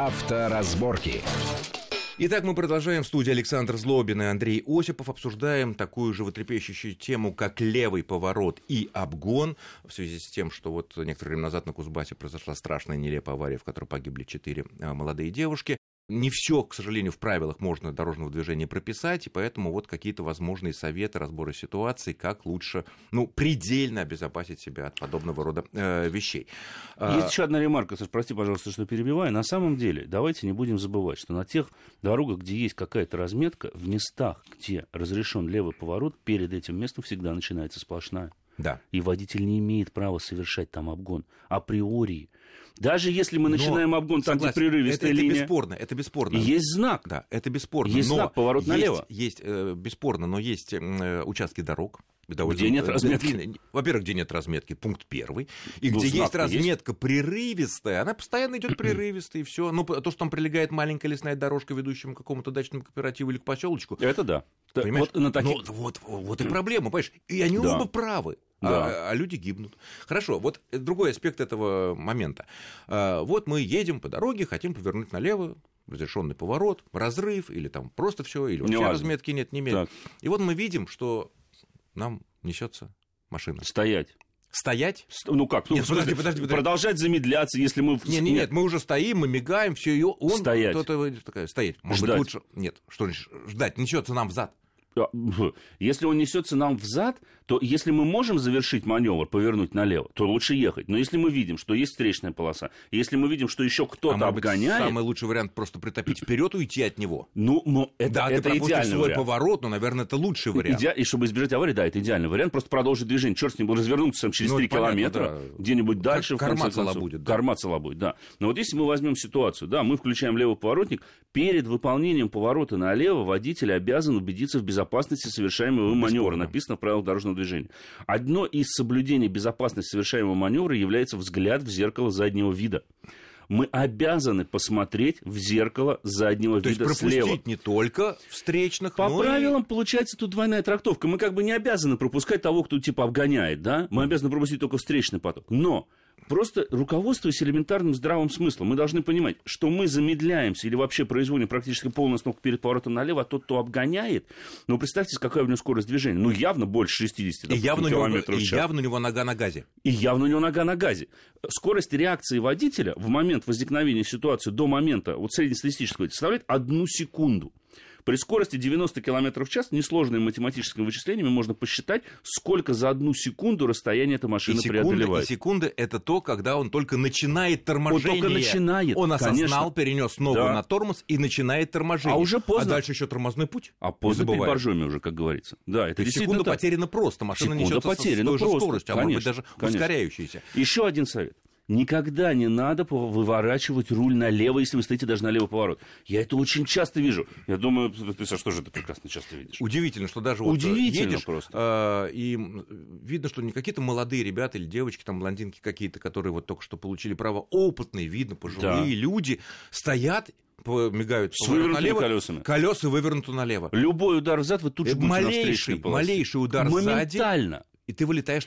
Авторазборки. Итак, мы продолжаем в студии Александр Злобин и Андрей Осипов. Обсуждаем такую животрепещущую тему, как левый поворот и обгон, в связи с тем, что вот некоторое время назад на Кузбассе произошла страшная нелепая авария, в которой погибли четыре а, молодые девушки не все, к сожалению, в правилах можно дорожного движения прописать, и поэтому вот какие-то возможные советы, разборы ситуации, как лучше, ну, предельно обезопасить себя от подобного рода э, вещей. А, Есть еще одна ремарка, Саш, прости, пожалуйста, что перебиваю. На самом деле, давайте не будем забывать, что на тех дорогах, где есть какая-то разметка, в местах, где разрешен левый поворот, перед этим местом всегда начинается сплошная. Да. И водитель не имеет права совершать там обгон априори. Даже если мы начинаем но, обгон там, согласен, где прерывистая это, линия. Это бесспорно, это бесспорно. Есть знак. Да, это бесспорно. Есть но знак, поворот есть, налево. Есть, э, бесспорно, но есть э, участки дорог, Довольно, где нет разметки. Во-первых, где нет разметки, пункт первый. И ну, где есть разметка есть? прерывистая, она постоянно идет прерывистая, и все. Ну, то, что там прилегает маленькая лесная дорожка, ведущая к какому-то дачному кооперативу или к поселочку. Это да. Понимаешь? Вот, на таких... ну, вот, вот и проблема, понимаешь? И они да. оба правы. А, да. А, а люди гибнут. Хорошо, вот другой аспект этого момента. А, вот мы едем по дороге, хотим повернуть налево, разрешенный поворот, разрыв, или там просто все, или вообще не разметки нет, не имеет. И вот мы видим, что нам несется машина. Стоять. Стоять? Ну как? Ну, нет, подожди, подожди, подожди. Продолжать замедляться, если мы... Нет, нет, нет, мы уже стоим, мы мигаем, все, и он... Стоять. Кто-то такая, стоять. Может ждать. быть, лучше... Нет, что значит ждать? Несется нам взад. А, если он несется нам взад, то если мы можем завершить маневр, повернуть налево, то лучше ехать. Но если мы видим, что есть встречная полоса, если мы видим, что еще кто-то а обгоняет... самый лучший вариант просто притопить вперед, уйти от него. Ну, но это, да, это ты идеальный свой вариант. поворот, но, наверное, это лучший вариант. Иде... И чтобы избежать аварии, да, это идеальный вариант. Просто продолжить движение. Черт с ним, развернуться через ну, 3 понятно, километра, да. где-нибудь дальше. Корма цела будет. Да. Корма цела будет, да. Но вот если мы возьмем ситуацию, да, мы включаем левый поворотник, перед выполнением поворота налево водитель обязан убедиться в безопасности совершаемого маневра. Написано в правилах дорожного движения. Одно из соблюдений безопасности совершаемого маневра является взгляд в зеркало заднего вида мы обязаны посмотреть в зеркало заднего То вида есть пропустить слева. не только встречных, По но правилам и... получается тут двойная трактовка. Мы как бы не обязаны пропускать того, кто типа обгоняет, да? Мы обязаны пропустить только встречный поток. Но Просто руководствуясь элементарным здравым смыслом, мы должны понимать, что мы замедляемся или вообще производим практически полную остановку перед поворотом налево, а тот, кто обгоняет, ну, представьте, какая у него скорость движения. Ну, явно больше 60 допустим, и явно километров него, в час. И явно у него нога на газе. И явно у него нога на газе. Скорость реакции водителя в момент возникновения ситуации до момента, вот среднестатистического, составляет одну секунду. При скорости 90 км в час несложными математическими вычислениями можно посчитать, сколько за одну секунду расстояние эта машина и секунды, преодолевает. И секунды – это то, когда он только начинает торможение. Он только начинает, Он осознал, конечно. перенес ногу Да. на тормоз и начинает торможение. А уже поздно. А дальше еще тормозной путь. А поздно перед боржоми уже, как говорится. Да, это секунда так. потеряна просто. Машина Секунда несется потеряна с той же просто. скоростью, а может быть Конечно, даже конечно. ускоряющейся. Еще один совет. Никогда не надо выворачивать руль налево, если вы стоите даже на левый поворот. Я это очень часто вижу. Я думаю, ты, Саш, тоже это прекрасно часто видишь. Удивительно, что даже вот Удивительно едешь, просто. Э, и видно, что не какие-то молодые ребята или девочки, там блондинки какие-то, которые вот только что получили право, опытные, видно, пожилые Да. люди, стоят мигают С налево, колесами. колеса вывернуты налево. Любой удар взад вы тут же будете малейший, малейший удар сзади, Моментально. И ты вылетаешь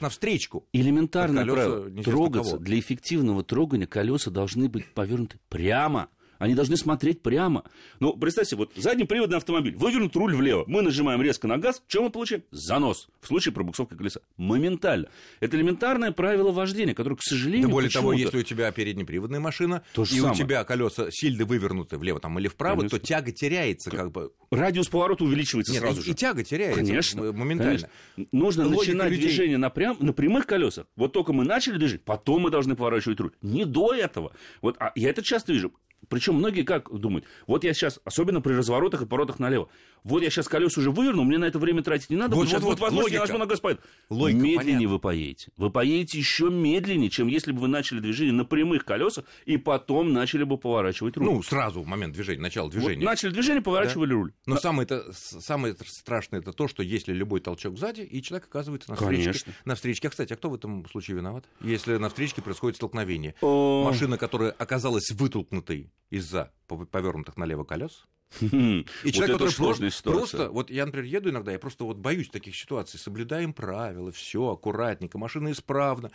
правило. неизвестно Трогаться. Для эффективного трогания колеса должны быть повернуты прямо. Они должны смотреть прямо. Ну, представьте, вот заднеприводный автомобиль, вывернут руль влево, мы нажимаем резко на газ, что мы получаем? Занос. В случае пробуксовки колеса. Моментально. Это элементарное правило вождения, которое, к сожалению, Да более того, если у тебя переднеприводная машина, То и самое. у тебя колеса сильно вывернуты влево там, или вправо, Конечно. то тяга теряется как бы. радиус поворота увеличивается Нет, сразу и, же. и тяга теряется Конечно, моментально. конечно. Нужно Логика начинать людей. движение на, прям, на прямых колесах. Вот только мы начали движение, потом мы должны поворачивать руль. Не до этого. Вот, а я это часто вижу. Причем многие как думают, вот я сейчас, особенно при разворотах и поворотах налево, вот я сейчас колеса уже выверну, мне на это время тратить не надо, Вот, вот, вот, вот, возможность, я логика. нажму на газ поеду. Логика, медленнее понятно. вы поедете. Вы поедете еще медленнее, чем если бы вы начали движение на прямых колесах и потом начали бы поворачивать руль. Ну, сразу в момент движения, начало Вот движения. начали движение, поворачивали руль. Но самое, это, самое страшное это то, что если любой толчок сзади, и человек оказывается на встречке. Конечно. На встречке. А, кстати, а кто в этом случае виноват? Если на встречке происходит столкновение. Машина, которая оказалась вытолкнутой из-за повернутых налево колес, И вот человек, который просто, просто, вот я, например, еду иногда, я просто вот боюсь таких ситуаций, соблюдаем правила, все аккуратненько, машина исправна,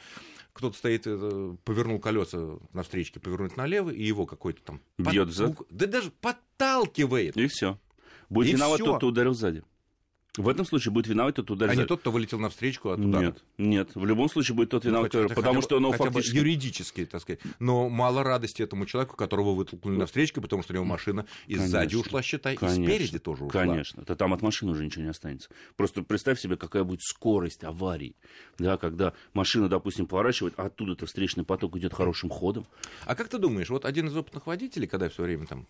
кто-то стоит, э, повернул колеса на встречке, повернуть налево, и его какой-то там... Бьет под... зад. Да даже подталкивает. И все. Будет и виноват всё. тот, кто ударил сзади. В этом случае будет виноват тот удар. А не тот, кто вылетел навстречу от удара. Нет, нет. В любом случае будет тот ну, виноват, ну, хотя, потому что он фактически... юридически, так сказать. Но мало радости этому человеку, которого вытолкнули навстречу, потому что у него машина и конечно, сзади ушла, считай, конечно, и спереди тоже ушла. Конечно. Это там от машины уже ничего не останется. Просто представь себе, какая будет скорость аварии, да, когда машина, допустим, поворачивает, а оттуда-то встречный поток идет хорошим ходом. А как ты думаешь, вот один из опытных водителей, когда все время там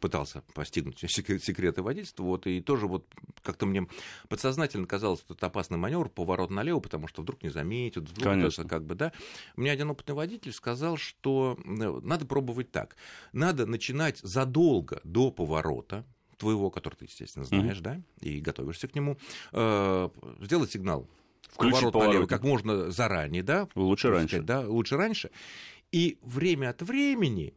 пытался постигнуть секреты водительства, вот, и тоже вот как-то мне подсознательно казалось, что это опасный маневр, поворот налево, потому что вдруг не заметят, вдруг Конечно. это как бы, да. Мне один опытный водитель сказал, что э, надо пробовать так. Надо начинать задолго до поворота, твоего, который ты, естественно, знаешь, mm-hmm. да, и готовишься к нему, э, сделать сигнал Включить поворот налево как можно заранее, да? Лучше раньше. Сказать, да, лучше раньше. И время от времени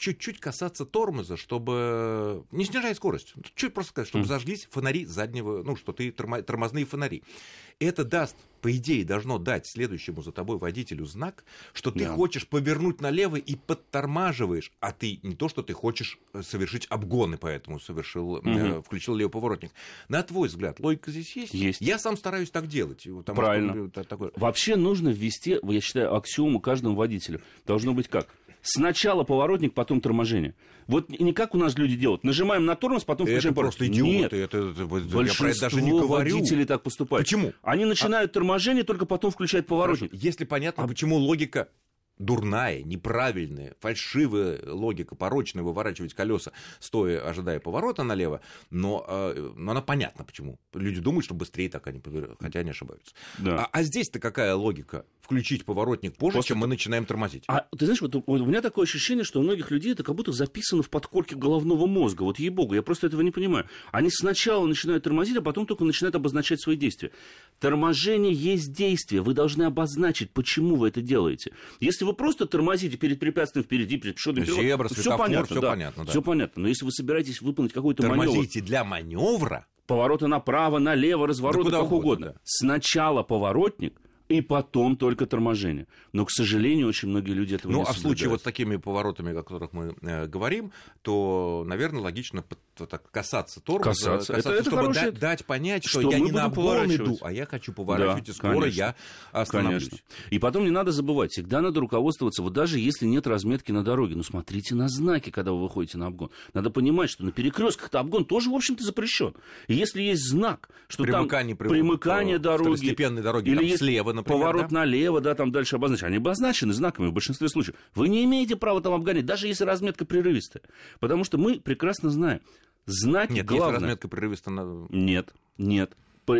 чуть-чуть касаться тормоза, чтобы не снижать скорость, чуть просто сказать, чтобы mm. зажглись фонари заднего, ну что ты тормозные фонари. Это даст, по идее, должно дать следующему за тобой водителю знак, что ты yeah. хочешь повернуть налево и подтормаживаешь, а ты не то, что ты хочешь э, совершить обгоны, поэтому совершил, mm-hmm. э, включил левый поворотник. На твой взгляд, логика здесь есть? Есть. Я сам стараюсь так делать. Правильно. Что, такое... Вообще нужно ввести, я считаю, аксиому каждому водителю. Должно быть как? Сначала поворотник, потом торможение. Вот не как у нас люди делают. Нажимаем на тормоз, потом включаем это просто идиоты. Нет, это, это, большинство я про это даже не говорю. водителей так поступают. Почему? Они начинают а... торможение, только потом включают поворотник. Хорошо. Если понятно, а... почему логика дурная, неправильная, фальшивая логика, порочная выворачивать колеса, стоя, ожидая поворота налево, но, э, но она понятна, почему. Люди думают, что быстрее так они, хотя они ошибаются. Да. А, а здесь-то какая логика? Включить поворотник позже, После... чем мы начинаем тормозить. А ты знаешь, вот, у меня такое ощущение, что у многих людей это как будто записано в подкорке головного мозга. Вот ей-богу, я просто этого не понимаю. Они сначала начинают тормозить, а потом только начинают обозначать свои действия. Торможение есть действие. Вы должны обозначить, почему вы это делаете. Если вы просто тормозите перед препятствием впереди, перед пешеходным Зебра, все понятно, все да, понятно. Да. Все понятно. Но если вы собираетесь выполнить какой-то маневр... Тормозите для маневра? Повороты направо, налево, развороты, да как угодно. угодно. Да. Сначала поворотник, и потом только торможение. Но, к сожалению, очень многие люди этого ну, не Ну, а в случае вот с такими поворотами, о которых мы э, говорим, то, наверное, логично так, касаться тормоза, касаться. касаться это, чтобы это дать, дать понять, что, что я не на обгон иду, а я хочу поворачивать, да, и скоро конечно, я остановлюсь. Конечно. И потом не надо забывать, всегда надо руководствоваться, вот даже если нет разметки на дороге, ну, смотрите на знаки, когда вы выходите на обгон. Надо понимать, что на перекрестках-то обгон тоже, в общем-то, запрещен. И если есть знак, что примыкание, там примыкание дороги, дороги или там есть слева, например, поворот да? налево, да, там дальше обозначены. Они обозначены знаками в большинстве случаев. Вы не имеете права там обгонять, даже если разметка прерывистая. Потому что мы прекрасно знаем, знаки Нет, главное... если разметка прерывистая... Нет, нет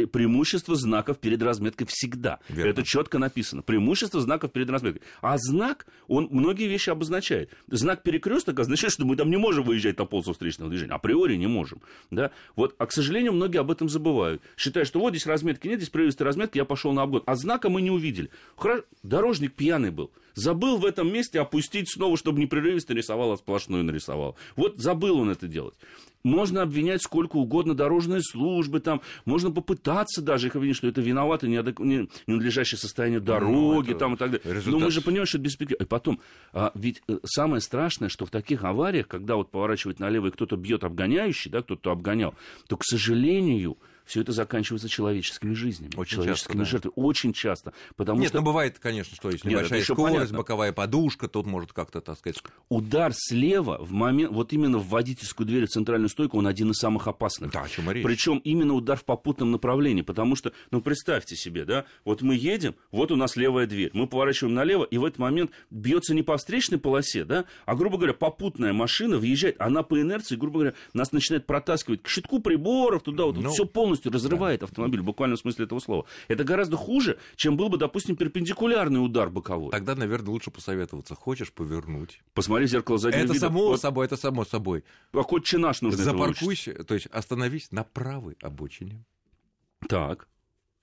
преимущество знаков перед разметкой всегда. Верно. Это четко написано. Преимущество знаков перед разметкой. А знак, он многие вещи обозначает. Знак перекресток означает, что мы там не можем выезжать на полосу встречного движения. Априори не можем. Да? Вот, а, к сожалению, многие об этом забывают. Считая, что вот здесь разметки нет, здесь прерывистая разметка, я пошел на обгон. А знака мы не увидели. Хорошо, дорожник пьяный был. Забыл в этом месте опустить снова, чтобы не прерывисто рисовал, а сплошную нарисовал. Вот забыл он это делать. Можно обвинять сколько угодно дорожные службы, там, можно попытаться даже их обвинить, что это виновато ненадлежащее состояние ну, дороги, ну, там, и так далее. Результат. Но мы же понимаем, что это беспредел. И потом, а, ведь э, самое страшное, что в таких авариях, когда вот поворачивает налево и кто-то бьет обгоняющий, да, кто-то обгонял, то, к сожалению, все это заканчивается человеческими жизнями, очень человеческими часто, жертвами. Да. Очень часто. Потому Нет, что... ну бывает, конечно, что небольшая Нет, скорость, понятно. боковая подушка, тут может как-то, так сказать... Удар слева в момент, вот именно в водительскую дверь, в центральную стойку, он один из самых опасных. Да, о чем речь. Причем именно удар в попутном направлении, потому что, ну представьте себе, да, вот мы едем, вот у нас левая дверь, мы поворачиваем налево, и в этот момент бьется не по встречной полосе, да, а, грубо говоря, попутная машина въезжает, она по инерции, грубо говоря, нас начинает протаскивать к щитку приборов, туда вот, ну, все полностью разрывает да. автомобиль автомобиль в буквальном смысле этого слова. Это гораздо хуже, чем был бы, допустим, перпендикулярный удар боковой. Тогда, наверное, лучше посоветоваться. Хочешь повернуть? Посмотри в зеркало заднего это вида. само вот. собой, это само собой. А хоть чинаш нужно Запаркуйся, то есть остановись на правой обочине. Так.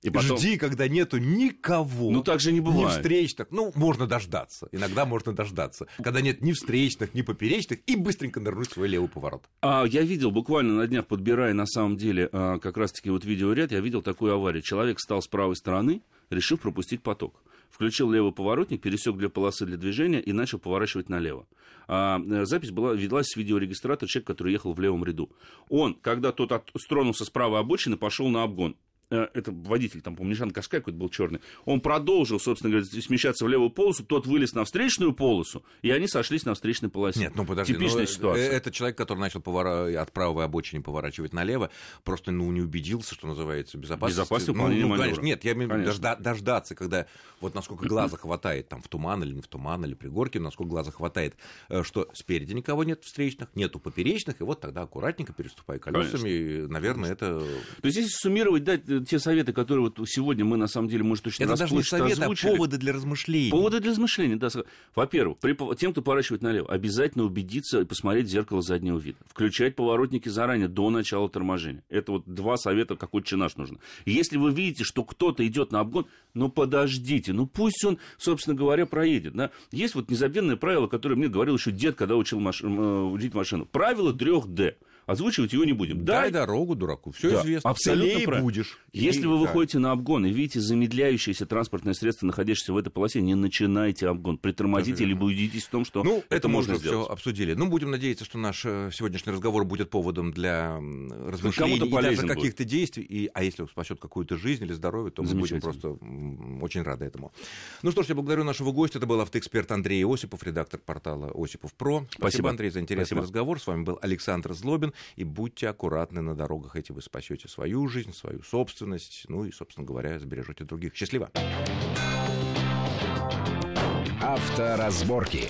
И потом... Жди, когда нету никого. Ну, так же не бывает. Ни встречных. Ну, можно дождаться. Иногда можно дождаться. Когда нет ни встречных, ни поперечных, и быстренько нырнуть в свой левый поворот. А, я видел буквально на днях, подбирая на самом деле а, как раз-таки вот видеоряд, я видел такую аварию. Человек стал с правой стороны, решив пропустить поток. Включил левый поворотник, пересек две полосы для движения и начал поворачивать налево. А, э, запись была, велась с видеорегистратора человека, который ехал в левом ряду. Он, когда тот от, стронулся с правой обочины, пошел на обгон. Э, это водитель, там, помню, Нишан Кашкай какой-то был черный, он продолжил, собственно говоря, смещаться в левую полосу, тот вылез на встречную полосу, и они сошлись на встречной полосе. Нет, ну подожди, Типичная ну, ситуация. Это человек, который начал повора... от правой обочины поворачивать налево, просто ну, не убедился, что называется, безопасность. Безопасность ну, ну, маневра. конечно, Нет, я имею в виду дожда... дождаться, когда вот насколько глаза хватает, там, в туман или не в туман, или при горке, насколько глаза хватает, э, что спереди никого нет встречных, нету поперечных, и вот тогда аккуратненько переступая колесами, конечно. наверное, это... То есть, если суммировать, дать те советы, которые вот сегодня мы, на самом деле, может, очень Это даже не совет, а поводы для размышлений. Поводы для размышлений, да. Во-первых, при, тем, кто поворачивает налево, обязательно убедиться и посмотреть в зеркало заднего вида. Включать поворотники заранее, до начала торможения. Это вот два совета, какой наш нужно. Если вы видите, что кто-то идет на обгон, ну подождите, ну пусть он, собственно говоря, проедет. Да? Есть вот незабвенное правило, которое мне говорил еще дед, когда учил маш... водить машину. Правило 3D озвучивать его не будем. Дай, Дай дорогу дураку, все да, известно. Абсолютно правильно. будешь. Если и, вы выходите на обгон и видите замедляющееся транспортное средство, находящееся в этой полосе, не начинайте обгон, притормозите, либо убедитесь в том, что ну, это, это можно сделать. все обсудили. Ну, будем надеяться, что наш э, сегодняшний разговор будет поводом для размышлений и даже каких-то действий. И, а если он спасет какую-то жизнь или здоровье, то мы будем просто очень рады этому. Ну что ж, я благодарю нашего гостя. Это был автоэксперт Андрей Осипов, редактор портала Осипов Про. Спасибо, Спасибо Андрей, за интересный Спасибо. разговор. С вами был Александр Злобин. И будьте аккуратны на дорогах, эти вы спасете свою жизнь, свою собственность, ну и, собственно говоря, сбережете других. Счастливо! Авторазборки.